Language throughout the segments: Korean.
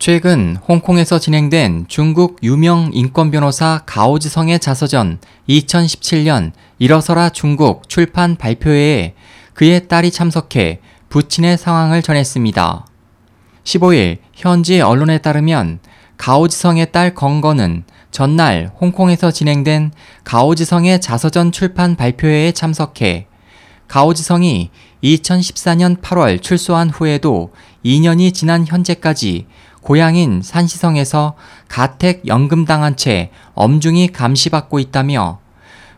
최근 홍콩에서 진행된 중국 유명 인권 변호사 가오지성의 자서전 2017년 일어서라 중국 출판 발표회에 그의 딸이 참석해 부친의 상황을 전했습니다. 15일 현지 언론에 따르면 가오지성의 딸 건건은 전날 홍콩에서 진행된 가오지성의 자서전 출판 발표회에 참석해 가오지성이 2014년 8월 출소한 후에도 2년이 지난 현재까지 고향인 산시성에서 가택 연금당한 채 엄중히 감시받고 있다며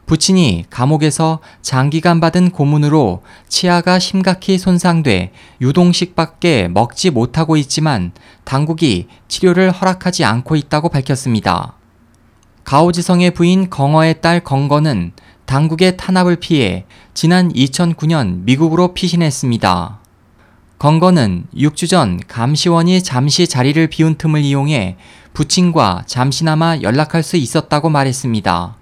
부친이 감옥에서 장기간 받은 고문으로 치아가 심각히 손상돼 유동식밖에 먹지 못하고 있지만 당국이 치료를 허락하지 않고 있다고 밝혔습니다. 가오지성의 부인 건어의 딸 건거는 당국의 탄압을 피해 지난 2009년 미국으로 피신했습니다. 건거는 6주 전 감시원이 잠시 자리를 비운 틈을 이용해 부친과 잠시나마 연락할 수 있었다고 말했습니다.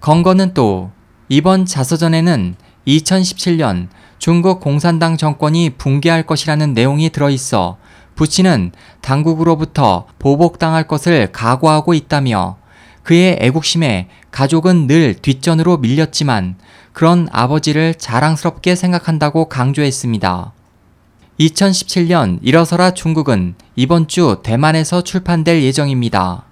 건거는 또 이번 자서전에는 2017년 중국 공산당 정권이 붕괴할 것이라는 내용이 들어있어 부친은 당국으로부터 보복당할 것을 각오하고 있다며 그의 애국심에 가족은 늘 뒷전으로 밀렸지만 그런 아버지를 자랑스럽게 생각한다고 강조했습니다. 2017년 일어서라 중국은 이번 주 대만에서 출판될 예정입니다.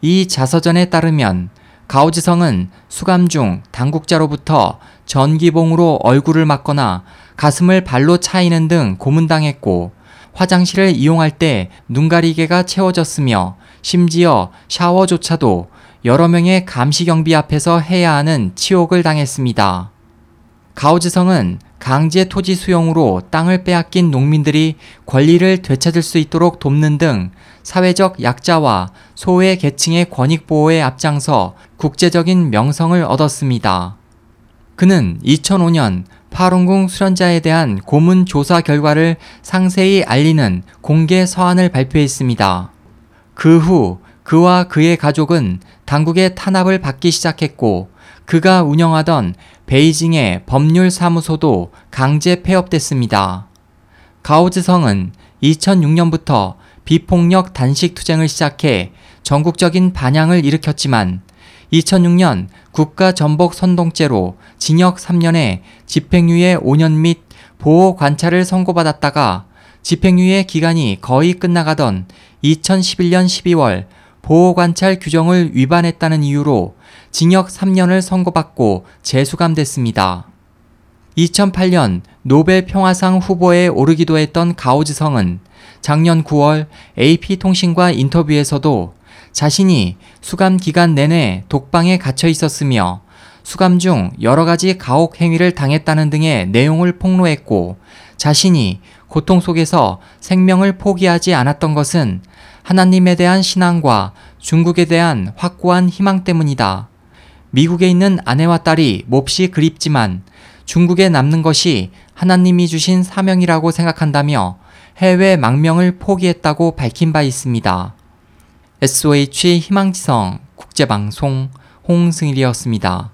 이 자서전에 따르면 가오지성은 수감 중 당국자로부터 전기봉으로 얼굴을 맞거나 가슴을 발로 차이는 등 고문당했고 화장실을 이용할 때 눈가리개가 채워졌으며 심지어 샤워조차도 여러 명의 감시 경비 앞에서 해야 하는 치욕을 당했습니다. 가오지성은 강제 토지 수용으로 땅을 빼앗긴 농민들이 권리를 되찾을 수 있도록 돕는 등 사회적 약자와 소외 계층의 권익 보호에 앞장서 국제적인 명성을 얻었습니다. 그는 2005년 파룬궁 수련자에 대한 고문 조사 결과를 상세히 알리는 공개 서한을 발표했습니다. 그 후 그와 그의 가족은 당국의 탄압을 받기 시작했고 그가 운영하던 베이징의 법률 사무소도 강제 폐업됐습니다. 가오즈성은 2006년부터 비폭력 단식 투쟁을 시작해 전국적인 반향을 일으켰지만 2006년 국가 전복 선동죄로 징역 3년에 집행유예 5년 및 보호 관찰을 선고받았다가 집행유예 기간이 거의 끝나가던 2011년 12월 보호관찰 규정을 위반했다는 이유로 징역 3년을 선고받고 재수감됐습니다. 2008년 노벨 평화상 후보에 오르기도 했던 가오즈성은 작년 9월 AP통신과 인터뷰에서도 자신이 수감 기간 내내 독방에 갇혀 있었으며 수감 중 여러 가지 가혹 행위를 당했다는 등의 내용을 폭로했고 자신이 고통 속에서 생명을 포기하지 않았던 것은 하나님에 대한 신앙과 중국에 대한 확고한 희망 때문이다. 미국에 있는 아내와 딸이 몹시 그립지만 중국에 남는 것이 하나님이 주신 사명이라고 생각한다며 해외 망명을 포기했다고 밝힌 바 있습니다. SOH 희망지성 국제방송 홍승일이었습니다.